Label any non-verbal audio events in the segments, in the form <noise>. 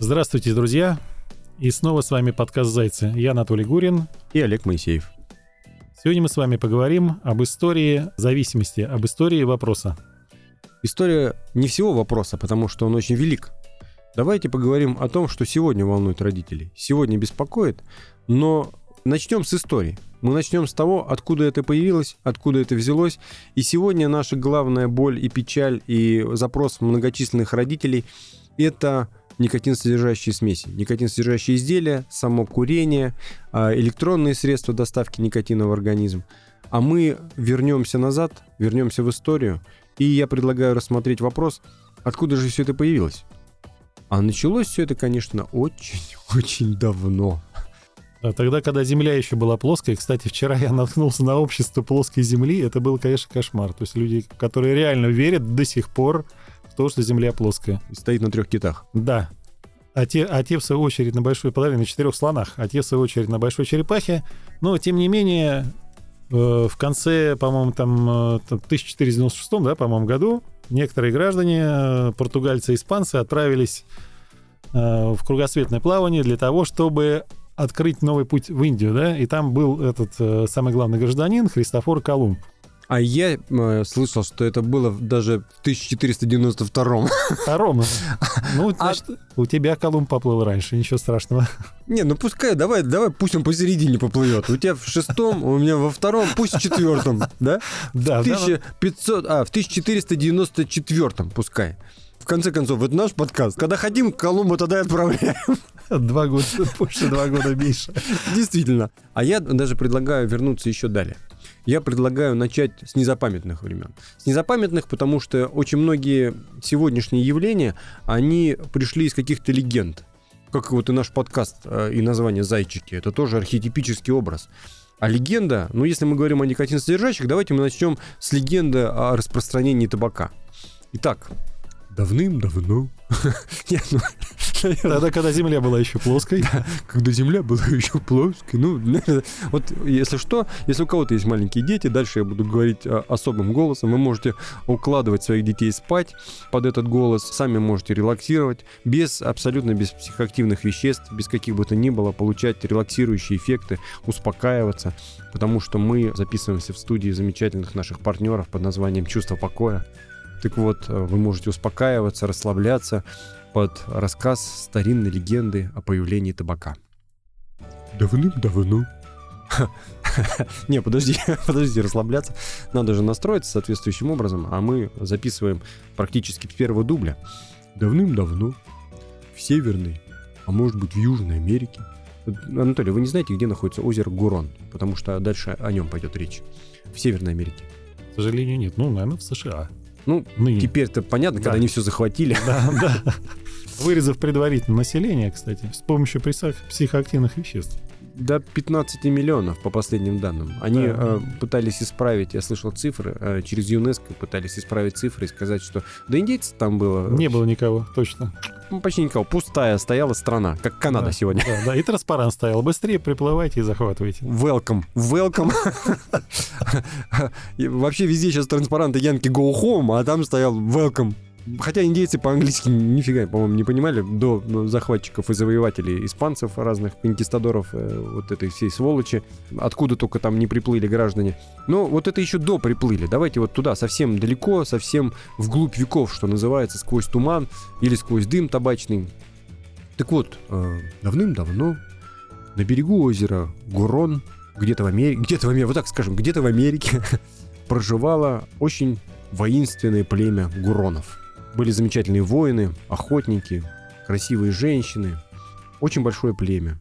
Здравствуйте, друзья! И снова с вами подкаст «Зайцы». Я Анатолий Гурин. И Олег Моисеев. Сегодня мы с вами поговорим об истории зависимости, об истории вопроса. История не всего вопроса, потому что он очень велик. Давайте поговорим о том, что сегодня волнует родителей, сегодня беспокоит, но начнем с истории. Мы начнем с того, откуда это появилось, откуда это взялось. И сегодня наша главная боль и печаль и запрос многочисленных родителей – это никотинсодержащие смеси, никотинсодержащие изделия, само курение, а, электронные средства доставки никотина в организм. А мы вернемся назад, вернемся в историю, и я предлагаю рассмотреть вопрос, откуда же все это появилось. А началось все это, конечно, очень-очень <laughs> давно. Да, тогда, когда Земля еще была плоской, кстати, вчера я наткнулся на общество плоской Земли, это был, конечно, кошмар. То есть люди, которые реально верят до сих пор то, что Земля плоская. И стоит на трех китах. Да. А те, а те, в свою очередь, на большой половине, на четырех слонах, а те, в свою очередь, на большой черепахе. Но, тем не менее, э, в конце, по-моему, там, э, 1496, да, по-моему, году некоторые граждане, э, португальцы и испанцы, отправились в кругосветное плавание для того, чтобы открыть новый путь в Индию, да, и там был этот самый главный гражданин Христофор Колумб. А я э, слышал, что это было даже в 1492 Втором. <laughs> Ну, а значит, а... у тебя Колумб поплыл раньше, ничего страшного. Не, ну пускай, давай, давай, пусть он посередине поплывет. У тебя в шестом, у меня во втором, пусть в четвертом, да? <laughs> Да. В 1500, а, в 1494 пускай. В конце концов, это наш подкаст. Когда хотим, Колумба тогда и отправляем. <laughs> Два года больше, два года меньше. Действительно. А я даже предлагаю вернуться еще далее я предлагаю начать с незапамятных времен. С незапамятных, потому что очень многие сегодняшние явления, они пришли из каких-то легенд. Как вот и наш подкаст э, и название «Зайчики». Это тоже архетипический образ. А легенда, ну если мы говорим о никотинсодержащих, давайте мы начнем с легенды о распространении табака. Итак, давным-давно <laughs> ну, Тогда, когда Земля была еще плоской. когда Земля была <laughs> еще плоской. Ну, вот если что, если у кого-то есть маленькие дети, дальше я буду говорить а, особым голосом. Вы можете укладывать своих детей спать под этот голос, сами можете релаксировать, без абсолютно без психоактивных веществ, без каких бы то ни было, получать релаксирующие эффекты, успокаиваться, потому что мы записываемся в студии замечательных наших партнеров под названием «Чувство покоя». Так вот, э, вы можете успокаиваться, расслабляться под рассказ старинной легенды о появлении табака. Давным-давно. <laughs> Не, подожди, <laughs> подожди, расслабляться. Надо же настроиться соответствующим образом, а мы записываем практически с первого дубля. Давным-давно в Северной, а может быть в Южной Америке. Анатолий, вы не знаете, где находится озеро Гурон? Потому что дальше о нем пойдет речь. В Северной Америке. К сожалению, нет. Ну, наверное, в США. Ну, Ныне. теперь-то понятно, да. когда они все захватили. Да, да. Вырезав предварительно население, кстати, с помощью психоактивных веществ до 15 миллионов по последним данным. Они да. э, пытались исправить, я слышал цифры, э, через ЮНЕСКО пытались исправить цифры и сказать, что да индейцев там было... Не было никого, точно. Ну, почти никого. Пустая стояла страна, как Канада да, сегодня. Да, да, и транспарант стоял. Быстрее приплывайте и захватывайте. Welcome. Welcome. <laughs> Вообще везде сейчас транспаранты Янки Go Home, а там стоял Welcome. Хотя индейцы по-английски нифига, по-моему, не понимали до захватчиков и завоевателей испанцев разных, конкистадоров, э, вот этой всей сволочи, откуда только там не приплыли граждане. Но вот это еще до приплыли. Давайте вот туда, совсем далеко, совсем вглубь веков, что называется, сквозь туман или сквозь дым табачный. Так вот, э, давным-давно на берегу озера Гурон, где-то в Америке, где-то в Америке, вот так скажем, где-то в Америке <laughs> проживало очень воинственное племя гуронов. Были замечательные воины, охотники, красивые женщины, очень большое племя.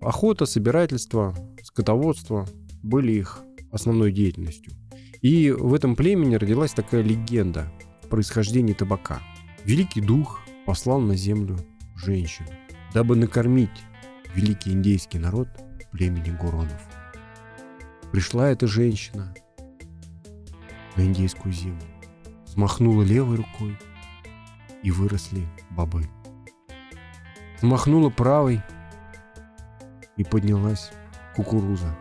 Охота, собирательство, скотоводство были их основной деятельностью. И в этом племени родилась такая легенда о происхождении табака. Великий дух послал на землю женщину, дабы накормить великий индейский народ племени Гуронов. Пришла эта женщина на индейскую землю, смахнула левой рукой, и выросли бобы. Смахнула правой, и поднялась кукуруза.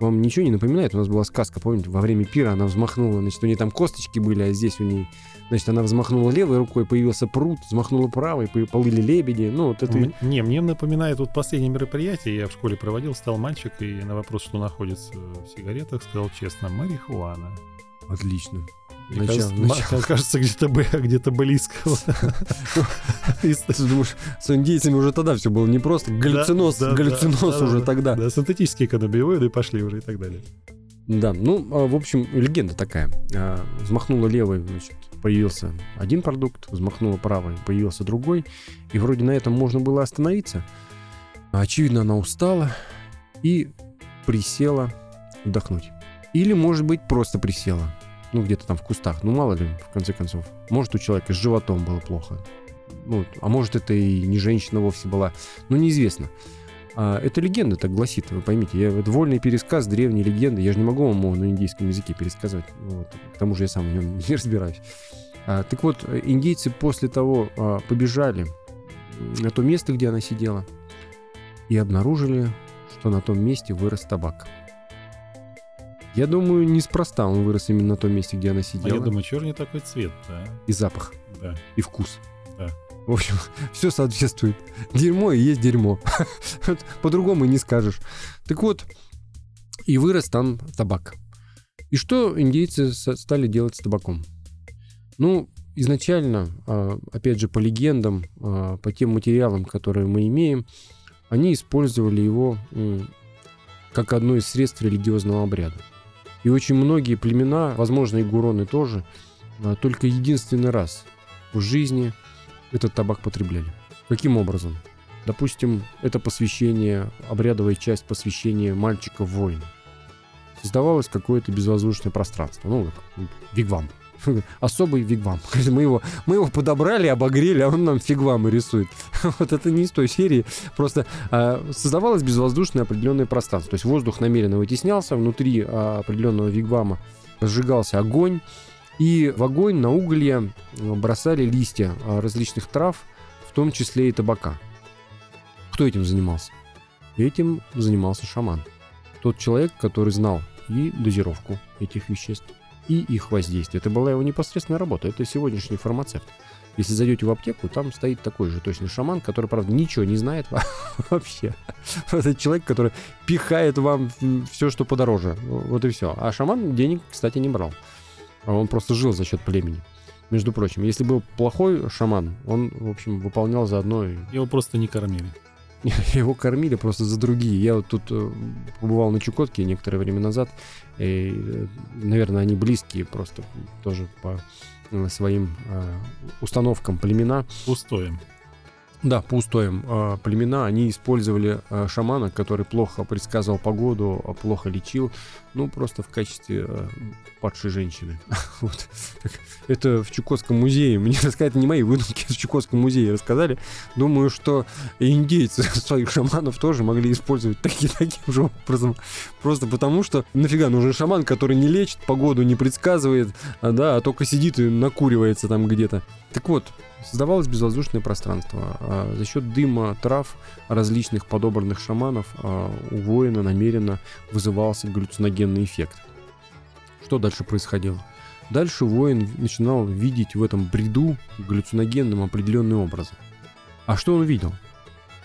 Вам ничего не напоминает? У нас была сказка, помните, во время пира она взмахнула, значит, у нее там косточки были, а здесь у нее, значит, она взмахнула левой рукой, появился пруд, взмахнула правой, по- плыли лебеди. Ну, вот это... Не, мне напоминает вот последнее мероприятие, я в школе проводил, стал мальчик, и на вопрос, что находится в сигаретах, сказал честно, марихуана. Отлично. Мне Начало- кажется, начало. м- <laughs> кажется, где-то, <laughs> где-то близко. <laughs> Ты думаешь, с индейцами уже тогда все было непросто. Галлюциноз, галлюциноз уже да. тогда. Да, синтетические каннабиоиды пошли уже и так далее. Да, ну, а, в общем, легенда такая. А, Взмахнула левой, значит, появился один продукт, взмахнула правой, появился другой. И вроде на этом можно было остановиться. А, Очевидно, она устала и присела отдохнуть. Или, может быть, просто присела. Ну, где-то там в кустах. Ну, мало ли, в конце концов. Может, у человека с животом было плохо. Ну, а может, это и не женщина вовсе была. Ну, неизвестно. А, это легенда так гласит, вы поймите. Я, это вольный пересказ древней легенды. Я же не могу вам на индийском языке пересказывать. Вот. К тому же я сам в нем <laughs> не разбираюсь. А, так вот, индейцы после того а, побежали на то место, где она сидела, и обнаружили, что на том месте вырос табак. Я думаю, неспроста он вырос именно на том месте, где она А сидела. я думаю, черный такой цвет, да? И запах, Да. и вкус. Да. В общем, <laughs> все соответствует. Дерьмо и есть дерьмо. <laughs> По-другому не скажешь. Так вот, и вырос там табак. И что индейцы стали делать с табаком? Ну, изначально, а, опять же, по легендам, а, по тем материалам, которые мы имеем, они использовали его как одно из средств религиозного обряда. И очень многие племена, возможно, и гуроны тоже, а, только единственный раз в жизни этот табак потребляли. Каким образом? Допустим, это посвящение, обрядовая часть посвящения мальчика в воина. Создавалось какое-то безвоздушное пространство, ну, как вигвам. <laughs> Особый вигвам. <laughs> Мы его, мы его подобрали, обогрели, а он нам фигвамы рисует. <laughs> Вот это не из той серии. Просто а, создавалось безвоздушное определенное пространство. То есть воздух намеренно вытеснялся, внутри а, определенного вигвама разжигался огонь, и в огонь на уголья э, бросали листья а, различных трав, в том числе и табака. Кто этим занимался? Этим занимался шаман. Тот человек, который знал и дозировку этих веществ, и их воздействие. Это была его непосредственная работа. Это сегодняшний фармацевт. Если зайдете в аптеку, там стоит такой же точно шаман, который, правда, ничего не знает во- <laughs> вообще. Это человек, который пихает вам все, что подороже. Вот и все. А шаман денег, кстати, не брал. Он просто жил за счет племени. Между прочим, если был плохой шаман, он, в общем, выполнял заодно Его просто не кормили. <laughs> его кормили просто за другие. Я вот тут э, побывал на Чукотке некоторое время назад, и, э, наверное, они близкие просто тоже по э, своим установкам племена. Пустое. Да, по э, племена они использовали э, шамана, который плохо предсказывал погоду, а плохо лечил, ну, просто в качестве падшей женщины. <laughs> Вот. Это в Чукотском музее. Мне рассказать не мои выдумки, в Чукотском музее рассказали. Думаю, что индейцы <laughs> своих шаманов тоже могли использовать таки, таким же образом. Просто потому, что нафига нужен шаман, который не лечит, погоду не предсказывает, а, да, а только сидит и накуривается там где-то. Так вот, создавалось безвоздушное пространство. А за счет дыма трав различных подобранных шаманов а, у воина намеренно вызывался галлюциногенный эффект. Что дальше происходило? Дальше воин начинал видеть в этом бреду галлюциногенным определенный образ. А что он видел?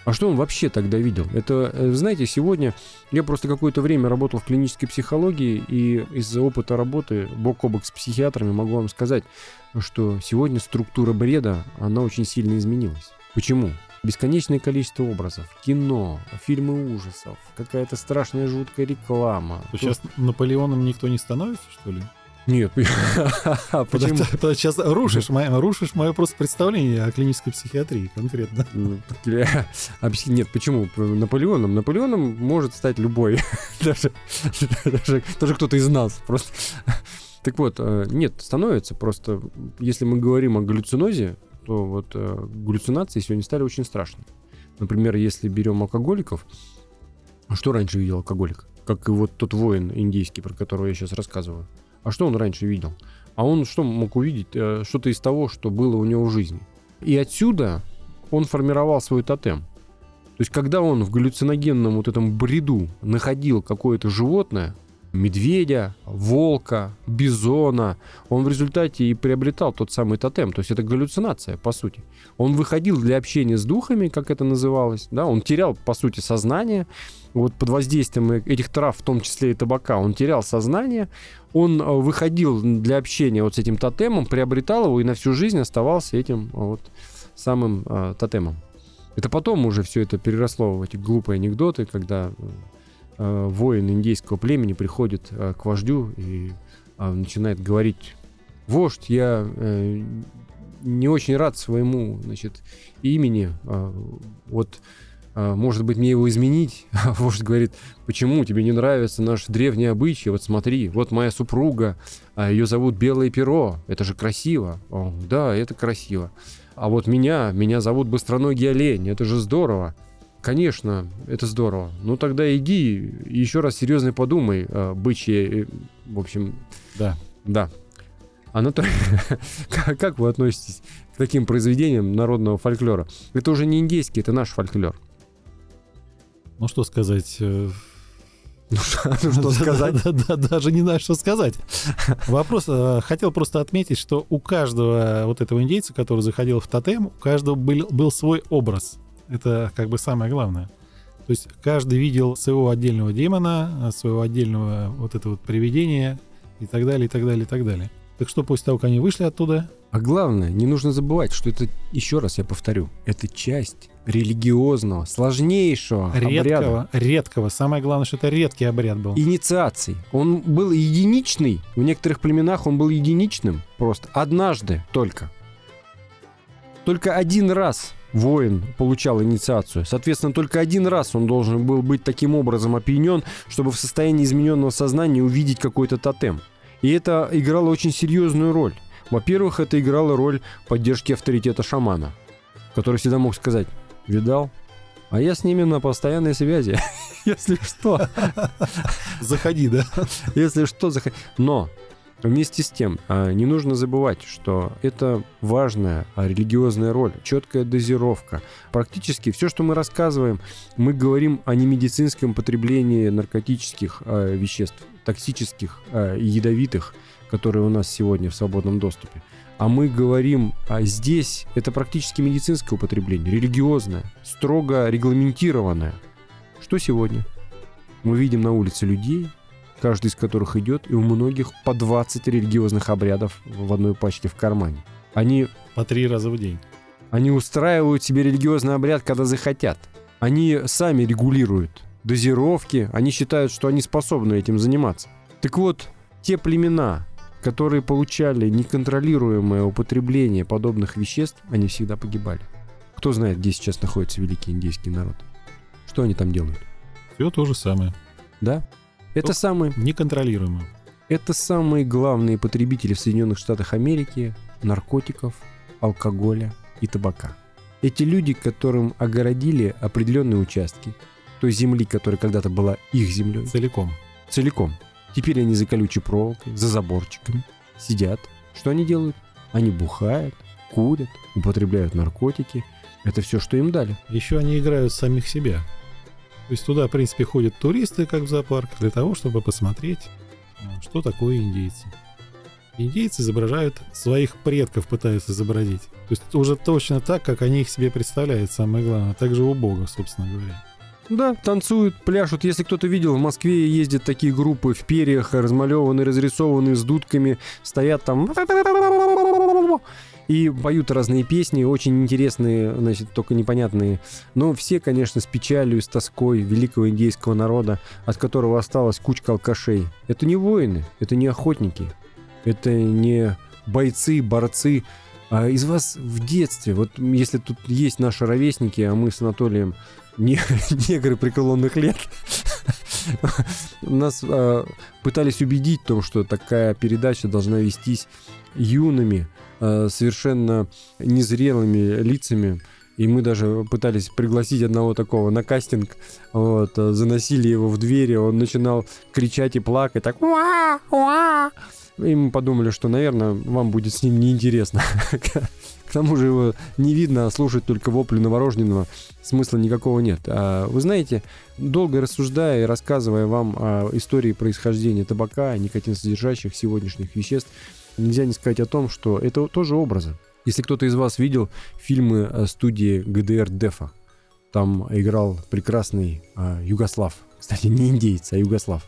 А что он вообще тогда видел? Это, э, знаете, сегодня я просто какое-то время работал в клинической психологии, и из-за опыта работы бок о бок с психиатрами могу вам сказать, что сегодня структура бреда, она очень сильно изменилась. Почему? Бесконечное количество образов, кино, фильмы ужасов, какая-то страшная жуткая реклама. То сейчас Наполеоном никто не становится, что ли? Нет, <laughs> почему? Сейчас рушишь мое, рушишь мое просто представление о клинической психиатрии конкретно. <laughs> Ну, <laughs> Нет, почему? Наполеоном? Наполеоном может стать любой. Даже, даже, даже кто-то из нас. Просто. Так вот, э, нет, становится просто, если мы говорим о галлюцинозе, то вот э, галлюцинации сегодня стали очень страшны. Например, если берем алкоголиков, а что раньше видел алкоголик? Как и вот тот воин индийский, про которого я сейчас рассказываю. А что он раньше видел? А он что мог увидеть? Э, Что-то из того, что было у него в жизни. И отсюда он формировал свой тотем. То есть, когда он в галлюциногенном вот этом бреду находил какое-то животное, медведя, волка, бизона. Он в результате и приобретал тот самый тотем. То есть это галлюцинация, по сути. Он выходил для общения с духами, как это называлось. Да? Он терял, по сути, сознание. Вот под воздействием этих трав, в том числе и табака, он терял сознание. Он э, выходил для общения вот с этим тотемом, приобретал его и на всю жизнь оставался этим вот самым э, тотемом. Это потом уже все это переросло в эти глупые анекдоты, когда э, Э, воин индейского племени приходит э, к вождю и э, начинает говорить, вождь, я не очень рад своему значит, имени, вот может быть, мне его изменить? <laughs> А вождь говорит, почему тебе не нравятся наши древние обычаи? Вот смотри, вот моя супруга, ее зовут Белое Перо, это же красиво. О, да, это красиво. А вот меня, меня зовут Быстроногий Олень, это же здорово. Конечно, это здорово. Ну тогда иди и еще раз серьезно подумай, э, бычье, э, в общем... Да. Да. Анатолий, <laughs> как вы относитесь к таким произведениям народного фольклора? Это уже не индейский, это наш фольклор. Ну что сказать? Э, <laughs> ну что сказать? Даже не знаю, что сказать. Вопрос, хотел просто отметить, что у каждого вот этого индейца, который заходил в тотем, у каждого был, был свой образ. Это как бы самое главное. То есть каждый видел своего отдельного демона, своего отдельного вот этого вот привидения и так далее, и так далее, и так далее. Так что после того, как они вышли оттуда... А главное, не нужно забывать, что это, еще раз я повторю, это часть религиозного, сложнейшего редкого, обряда. Редкого. Самое главное, что это редкий обряд был. Инициаций. Он был единичный. В некоторых племенах он был единичным просто. Однажды только. Только один раз воин получал инициацию. Соответственно, только один раз он должен был быть таким образом опьянен, чтобы в состоянии измененного сознания увидеть какой-то тотем. И это играло очень серьезную роль. Во-первых, это играло роль поддержки авторитета шамана, который всегда мог сказать, видал, а я с ними на постоянной связи. <laughs> Если что. Заходи, да? Если что, заходи. Но Вместе с тем, а, не нужно забывать, что это важная а, религиозная роль, четкая дозировка. Практически все, что мы рассказываем, мы говорим о немедицинском потреблении наркотических а, веществ, токсических и ядовитых, которые у нас сегодня в свободном доступе. А мы говорим, а здесь это практически медицинское употребление, религиозное, строго регламентированное. Что сегодня? Мы видим на улице людей, каждый из которых идет, и у многих по 20 религиозных обрядов в одной пачке в кармане. Они... По три раза в день. Они устраивают себе религиозный обряд, когда захотят. Они сами регулируют дозировки, они считают, что они способны этим заниматься. Так вот, те племена, которые получали неконтролируемое употребление подобных веществ, они всегда погибали. Кто знает, где сейчас находится великий индийский народ? Что они там делают? Все то же самое. Да? Это самые... Неконтролируемо. Это самые главные потребители в Соединенных Штатах Америки наркотиков, алкоголя и табака. Эти люди, которым огородили определенные участки той земли, которая когда-то была их землей. Целиком. Целиком. Теперь они за колючей проволокой, за заборчиками сидят. Что они делают? Они бухают, курят, употребляют наркотики. Это все, что им дали. Еще они играют самих себя. То есть туда, в принципе, ходят туристы, как в зоопарк, для того, чтобы посмотреть, а, что такое индейцы. Индейцы изображают своих предков, пытаются изобразить. То есть уже точно так, как они их себе представляют, самое главное. А также у Бога, собственно говоря. Да, танцуют, пляшут. Если кто-то видел, в Москве ездят такие группы в перьях, размалеванные, разрисованные, с дудками, стоят там и поют разные песни, очень интересные, значит, только непонятные. Но все, конечно, с печалью, с тоской великого индейского народа, от которого осталась кучка алкашей. Это не воины, это не охотники, это не бойцы, борцы. А из вас в детстве, вот если тут есть наши ровесники, а мы с Анатолием не, <laughs> негры преклонных лет, нас э, пытались убедить в том, что такая передача должна вестись юными, Э, совершенно незрелыми лицами. И мы даже пытались пригласить одного такого на кастинг, вот, э, заносили его в двери, он начинал кричать и плакать, так уа, уа. И мы подумали, что, наверное, вам будет с ним неинтересно. <laughs> К тому же его не видно, а слушать только вопли новорожденного смысла никакого нет. А вы знаете, долго рассуждая и рассказывая вам о истории происхождения табака, никотинсодержащих сегодняшних веществ, нельзя не сказать о том, что это тоже образы. Если кто-то из вас видел фильмы э, студии ГДР Дефа, там играл прекрасный э, Югослав. Кстати, не индейец, а Югослав.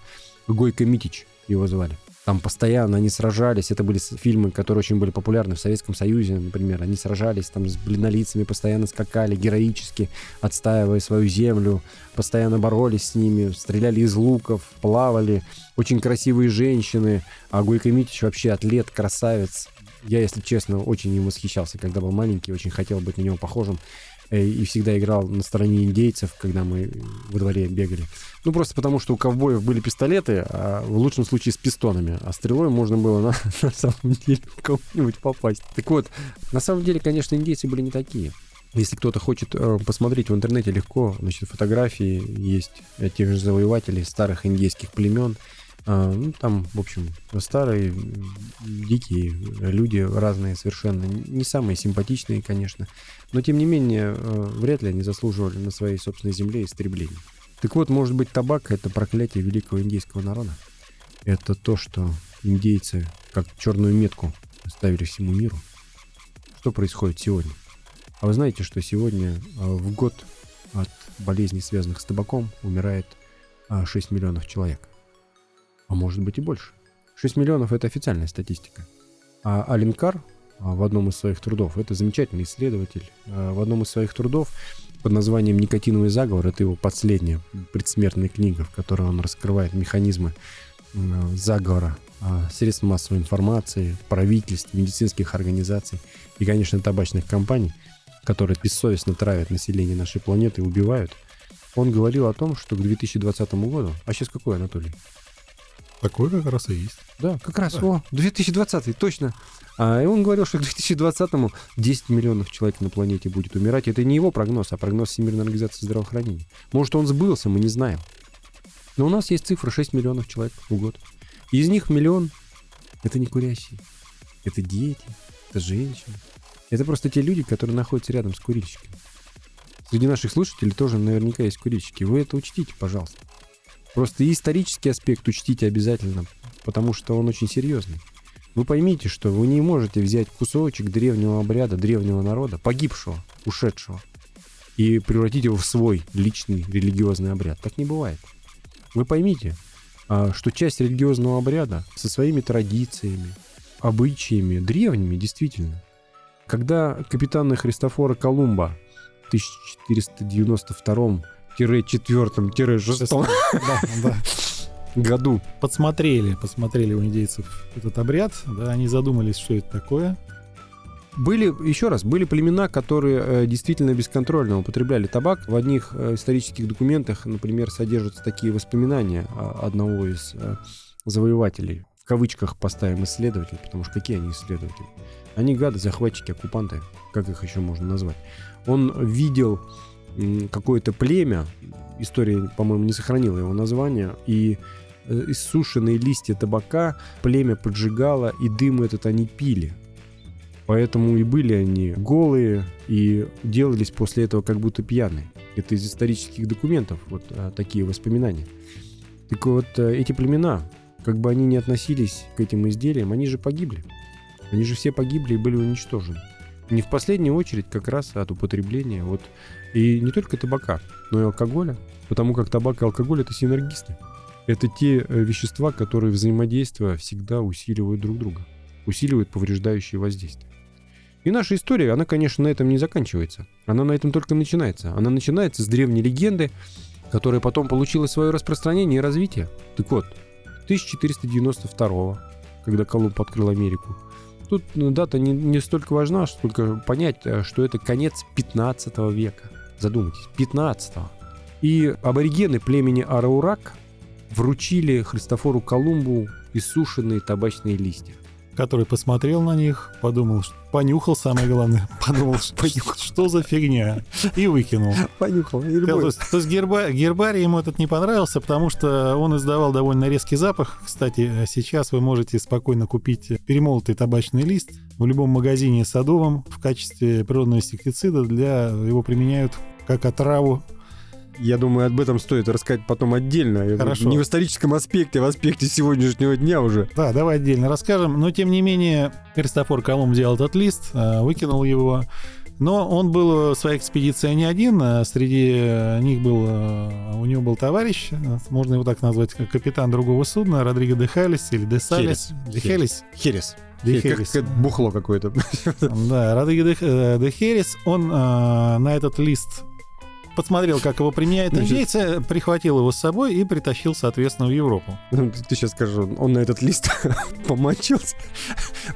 Гойко Митич его звали. Там постоянно они сражались. Это были фильмы, которые очень были популярны в Советском Союзе, например. Они сражались там с бледнолицами, постоянно скакали героически, отстаивая свою землю, постоянно боролись с ними, стреляли из луков, плавали. Очень красивые женщины. А Гойко Митич вообще атлет, красавец. Я, если честно, очень им восхищался, когда был маленький, очень хотел быть на него похожим. Э, и всегда играл на стороне индейцев, когда мы во дворе бегали. Ну, просто потому, что у ковбоев были пистолеты, а в лучшем случае с пистонами, а стрелой можно было на, <laughs> на самом деле кого-нибудь попасть. Так вот, на самом деле, конечно, индейцы были не такие. Если кто-то хочет э, посмотреть в интернете легко, значит, фотографии есть тех же завоевателей старых индейских племен, ну, там, в общем, старые, дикие люди, разные совершенно. Не самые симпатичные, конечно. Но, тем не менее, э, вряд ли они заслуживали на своей собственной земле истребления. Так вот, может быть, табак — это проклятие великого индейского народа? Это то, что индейцы, как черную метку, ставили всему миру? Что происходит сегодня? А вы знаете, что сегодня э, в год от болезней, связанных с табаком, умирает 6 миллионов человек? А может быть и больше. 6 миллионов – это официальная статистика. А Алинкар а, в одном из своих трудов, это замечательный исследователь, а, в одном из своих трудов под названием «Никотиновый заговор», это его последняя предсмертная книга, в которой он раскрывает механизмы заговора а, средств массовой информации, правительств, медицинских организаций и, конечно, табачных компаний, которые бессовестно травят население нашей планеты и убивают. Он говорил о том, что к 2020 году... А сейчас какой, Анатолий? Такой как раз и есть. Да, как раз, да. о, 2020, точно. А, и он говорил, что к 2020-му 10 миллионов человек на планете будет умирать. Это не его прогноз, а прогноз Всемирной организации здравоохранения. Может, он сбылся, мы не знаем. Но у нас есть цифра 6 миллионов человек в год. Из них миллион — это не курящие. Это дети, это женщины. Это просто те люди, которые находятся рядом с курильщиками. Среди наших слушателей тоже наверняка есть курильщики. Вы это учтите, пожалуйста. Просто исторический аспект учтите обязательно, потому что он очень серьезный. Вы поймите, что вы не можете взять кусочек древнего обряда, древнего народа, погибшего, ушедшего, и превратить его в свой личный религиозный обряд. Так не бывает. Вы поймите, а, что часть религиозного обряда со своими традициями, обычаями, древними, действительно. Когда капитана Христофора Колумба в 1492 четвертом-шестом <laughs> году. Подсмотрели, подсмотрели у индейцев этот обряд, да, они задумались, что это такое. Были, еще раз, были племена, которые э, действительно бесконтрольно употребляли табак. В одних э, исторических документах, например, содержатся такие воспоминания одного из э, завоевателей. В кавычках поставим исследователь, потому что какие они исследователи? Они гады, захватчики, оккупанты, как их еще можно назвать. Он видел какое-то племя, история, по-моему, не сохранила его название, и э, иссушенные листья табака племя поджигало, и дым этот они пили. Поэтому и были они голые, и делались после этого как будто пьяные. Это из исторических документов, вот а, такие воспоминания. Так вот, э, эти племена, как бы они ни относились к этим изделиям, они же погибли. Они же все погибли и были уничтожены. Не в последнюю очередь как раз от употребления вот и не только табака, но и алкоголя, потому как табак и алкоголь это синергисты. Это те э, вещества, которые взаимодействуя всегда усиливают друг друга, усиливают повреждающие воздействия. И наша история, она, конечно, на этом не заканчивается. Она на этом только начинается. Она начинается с древней легенды, которая потом получила свое распространение и развитие. Так вот, 1492 когда Колумб открыл Америку, тут ну, дата не, не столько важна, сколько понять, э, что это конец 15 века. Задумайтесь, 15 -го. И аборигены племени Араурак вручили Христофору Колумбу иссушенные табачные листья. Который посмотрел на них, подумал, что- понюхал, самое главное, <laughs> подумал, что, что за фигня, и выкинул. Понюхал. То есть, то есть герба- гербарий ему этот не понравился, потому что он издавал довольно резкий запах. Кстати, сейчас вы можете спокойно купить перемолотый табачный лист в любом магазине садовом в качестве природного инсектицида. Для его применяют как отраву. Я думаю, об этом стоит рассказать потом отдельно. Хорошо. Не в историческом аспекте, а в аспекте сегодняшнего дня уже. Да, давай отдельно расскажем. Но, тем не менее, Христофор Колумб взял этот лист, э, выкинул его. Но он был в своей экспедиции не один. э, Среди них был, э, у него был товарищ, э, можно его так назвать, как капитан другого судна, Родриго де Халис или де Салис. Де Хелис. Херес. Де Как, Хелис. как бухло какое-то. <laughs> Да, Родриго де, де Херес, он э, на этот лист посмотрел, как его применяют Значит- индейцы, прихватил его с собой и притащил, соответственно, в Европу. Ну, Ты сейчас скажешь, он- на этот лист <laughs> помочился.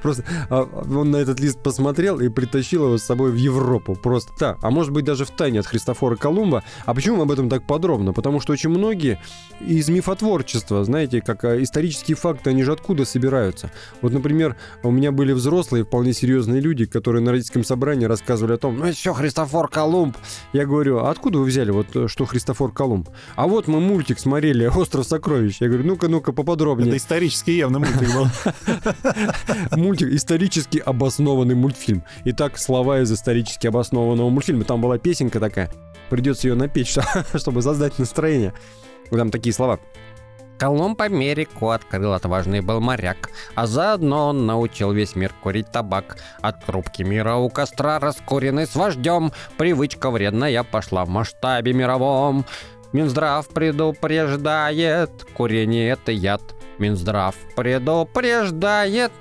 Просто а, он на этот лист посмотрел и притащил его с собой в Европу. Просто так. А может быть даже в тайне от Христофора Колумба. А почему об этом так подробно? Потому что очень многие из мифотворчества, знаете, как а, исторические факты, они же откуда собираются. Вот, например, у меня были взрослые, вполне серьезные люди, которые на родительском собрании рассказывали о том, ну это все Христофор Колумб. Я говорю, а откуда вы взяли вот э, что Христофор Колумб? А вот мы мультик смотрели <laughs> «Остров сокровищ». Я говорю, ну-ка, ну-ка, поподробнее. Это исторически явно мультик был. <laughs> Мультик, исторически обоснованный мультфильм. Итак, слова из исторически обоснованного мультфильма. Там была песенка такая. Придется ее напеть, что- <laughs> чтобы создать настроение. Там такие слова. Колумб Америку открыл отважный был моряк, а заодно он научил весь мир курить табак. От трубки мира у костра раскуренный с вождем, привычка вредная пошла в масштабе мировом. Минздрав предупреждает, курение это яд. Минздрав предупреждает,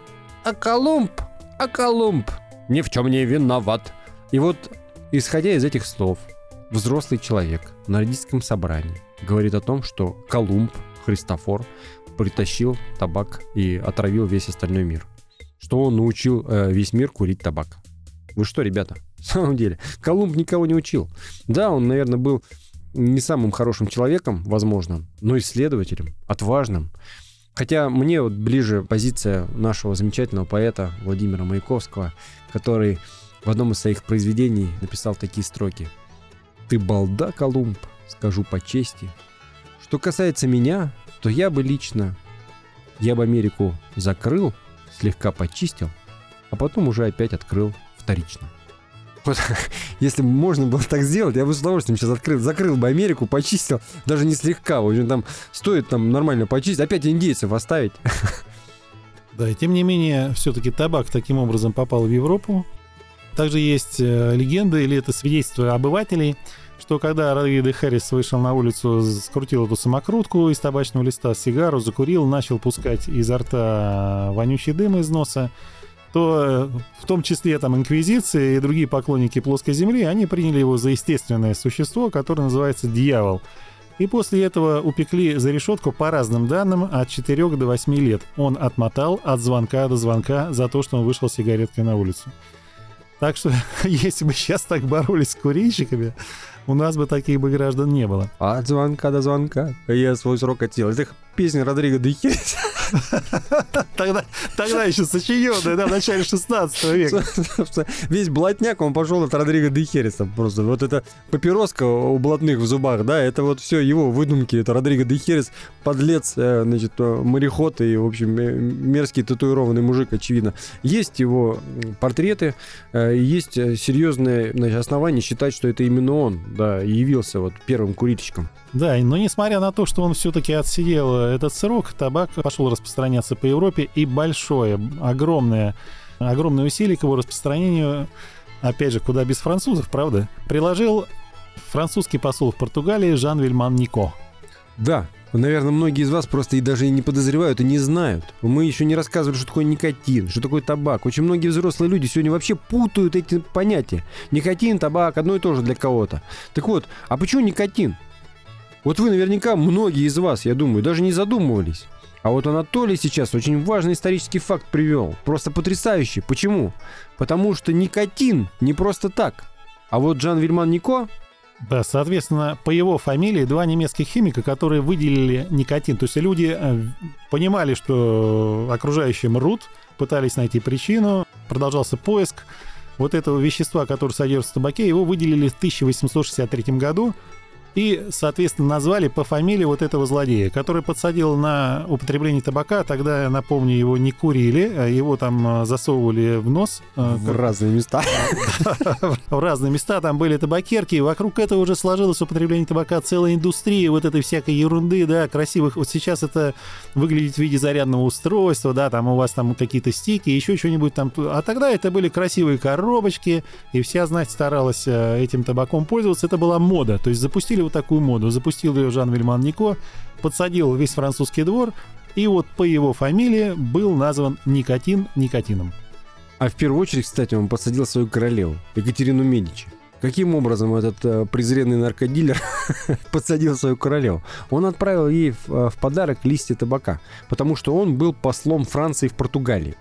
а Колумб, а Колумб ни в чем не виноват. И вот, исходя из этих слов, взрослый человек на родительском собрании говорит о том, что Колумб, Христофор, притащил табак и отравил весь остальной мир. Что он научил э, весь мир курить табак. Вы что, ребята? <laughs> В самом деле, Колумб никого не учил. Да, он, наверное, был не самым хорошим человеком, возможно, но исследователем, отважным. Хотя мне вот ближе позиция нашего замечательного поэта Владимира Маяковского, который в одном из своих произведений написал такие строки. «Ты балда, Колумб, скажу по чести. Что касается меня, то я бы лично, я бы Америку закрыл, слегка почистил, а потом уже опять открыл вторично». Вот, <laughs> если бы можно было так сделать, я бы с удовольствием сейчас открыл, закрыл бы Америку, почистил, даже не слегка, в общем, там стоит там нормально почистить, опять индейцев оставить. <laughs> Да, и тем не менее, все-таки табак таким образом попал в Европу. Также есть э, легенда, или это свидетельство обывателей, что когда де Харрис вышел на улицу, скрутил эту самокрутку из табачного листа, сигару, закурил, начал пускать изо рта вонючий дым из носа, то э, в том числе там инквизиция и другие поклонники плоской земли, они приняли его за естественное существо, которое называется дьявол. И после этого упекли за решетку по разным данным от 4 до 8 лет. Он отмотал от звонка до звонка за то, что он вышел сигареткой на улицу. Так что, <laughs> если бы сейчас так боролись с курильщиками, у нас бы таких бы граждан не было. От звонка до звонка я свой срок отсел. Это песня Родриго де Херес. <laughs> Тогда, тогда еще сочиненная, да, в начале 16 века. Весь блатняк, он пошел от Родриго де Хереса. Просто вот эта папироска у блатных в зубах, да, это вот все его выдумки. Это Родриго де Херес, подлец, э, значит, э, мореход и, в общем, э, мерзкий татуированный мужик, очевидно. Есть его портреты, есть серьезные значит, основания считать, что это именно он, да, явился вот первым курильщиком. Да, но несмотря на то, что он все-таки отсидел этот срок, табак пошел распространяться по Европе, и большое, огромное, огромное усилие к его распространению, опять же, куда без французов, правда, приложил французский посол в Португалии Жан Вильман Нико. Да, наверное, многие из вас просто и даже и не подозревают, и не знают. Мы еще не рассказывали, что такое никотин, что такое табак. Очень многие взрослые люди сегодня вообще путают эти понятия. Никотин, табак, одно и то же для кого-то. Так вот, а почему никотин? Вот вы наверняка, многие из вас, я думаю, даже не задумывались. А вот Анатолий сейчас очень важный исторический факт привел. Просто потрясающий. Почему? Потому что никотин не просто так. А вот Жан Вильман Нико Да, соответственно, по его фамилии два немецких химика, которые выделили никотин. То есть люди э, понимали, что окружающие мрут, пытались найти причину, продолжался поиск вот этого вещества, которое содержится в табаке, его выделили в 1863 году и, соответственно, назвали по фамилии вот этого злодея, который подсадил на употребление табака. Тогда, напомню, его не курили, а его там э, засовывали в нос. э, В разные места. <laughs> в разные места, там были табакерки, вокруг этого уже сложилось употребление табака целая индустрия вот этой всякой ерунды, да, красивых. Вот сейчас это выглядит в виде зарядного устройства, да, там у вас там какие-то стики, еще что-нибудь там. А тогда это были красивые коробочки, и вся, знать, старалась э, этим табаком пользоваться. Это была мода, то есть запустили вот такую моду. Запустил ее Жан Вильман Нико, подсадил весь французский двор, и вот по его фамилии был назван никотин никотином. А в первую очередь, кстати, он посадил свою королеву, Екатерину Медичи. Каким образом этот э, презренный наркодилер <laughs> подсадил свою королеву? Он отправил ей в, э, в подарок листья табака, потому что он был послом Франции в Португалии.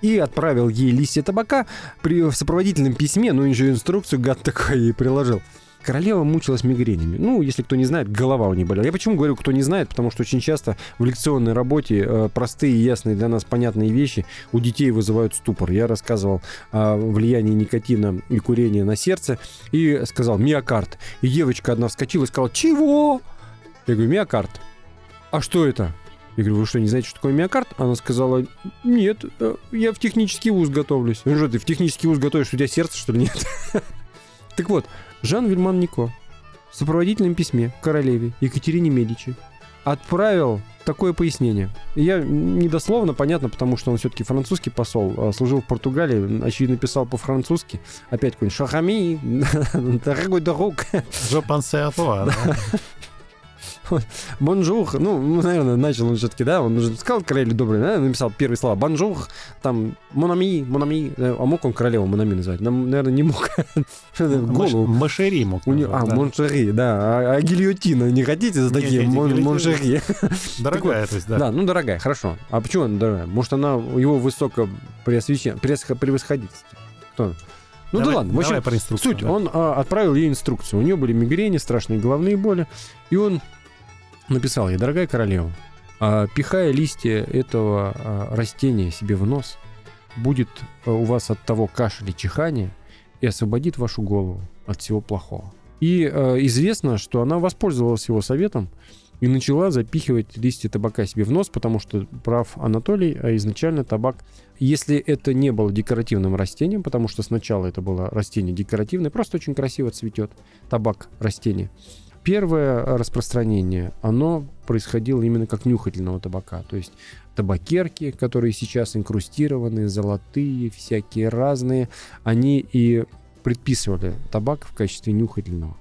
И отправил ей листья табака при, в сопроводительном письме, ну, еще инструкцию гад такой ей приложил. Королева мучилась мигренями. Ну, если кто не знает, голова у нее болела. Я почему говорю, кто не знает? Потому что очень часто в лекционной работе э, простые, ясные для нас понятные вещи у детей вызывают ступор. Я рассказывал о влиянии никотина и курения на сердце и сказал миокард. И девочка одна вскочила и сказала, чего? Я говорю, миокард. А что это? Я говорю, вы что, не знаете, что такое миокард? Она сказала, нет, э, я в технический вуз готовлюсь. Ну что, ты в технический вуз готовишь, у тебя сердце, что ли, нет? <laughs> Так вот, Жан Вильман Нико в сопроводительном письме королеве Екатерине Медичи отправил такое пояснение. Я недословно, понятно, потому что он все-таки французский посол, а, служил в Португалии, очевидно, писал по-французски. Опять какой-нибудь «Шахами, <laughs> дорогой друг, Je à toi, да. бонжур». Ну, ну, наверное, начал он все-таки, да, он уже сказал королеве добрый, да, написал первые слова «бонжур», там «монами», «монами». А мог он королеву «монами» назвать? Нам, наверное, не мог. <laughs> Голову Маш- Машери мог у а, да. Моншери, да. А, а гильотина не хотите за такие? Мон-. Моншери. <laughs> Дорогая, то есть, да. Да. ну дорогая, хорошо. А почему она дорогая? Может, она его высоко пресх- превосходительство? Кто? Ну да Давай- ладно, в общем, давай про инструкцию, суть. да. Он а, отправил ей инструкцию. У нее были мигрени, страшные головные боли. И он написал ей, дорогая королева, а, пихая листья этого а, растения себе в нос, будет а, у вас от того кашель и чихание и освободит вашу голову от всего плохого. И известно, что она воспользовалась его советом и начала запихивать листья табака себе в нос, потому что прав Анатолий, изначально табак, если это не было декоративным растением, потому что сначала это было растение декоративное, просто очень красиво цветет табак растение. Первое распространение, оно происходило именно как нюхательного табака, то есть табакерки, которые сейчас инкрустированы, золотые, всякие разные, они и предписывали табак в качестве нюхательного.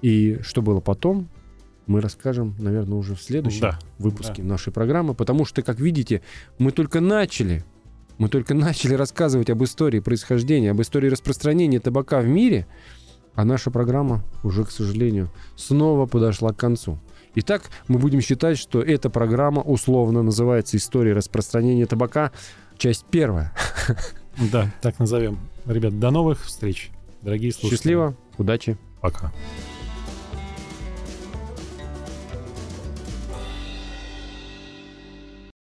И что было потом, мы расскажем, наверное, уже в следующем Да, выпуске нашей программы, потому что, как видите, мы только начали, мы только начали рассказывать об истории происхождения, об истории распространения табака в мире, а наша программа уже, к сожалению, снова подошла к концу. Итак, мы будем считать, что эта программа условно называется «История распространения табака», часть первая. <laughs> Да, так назовем. Ребят, до новых встреч, дорогие слушатели. Счастливо, удачи. Пока.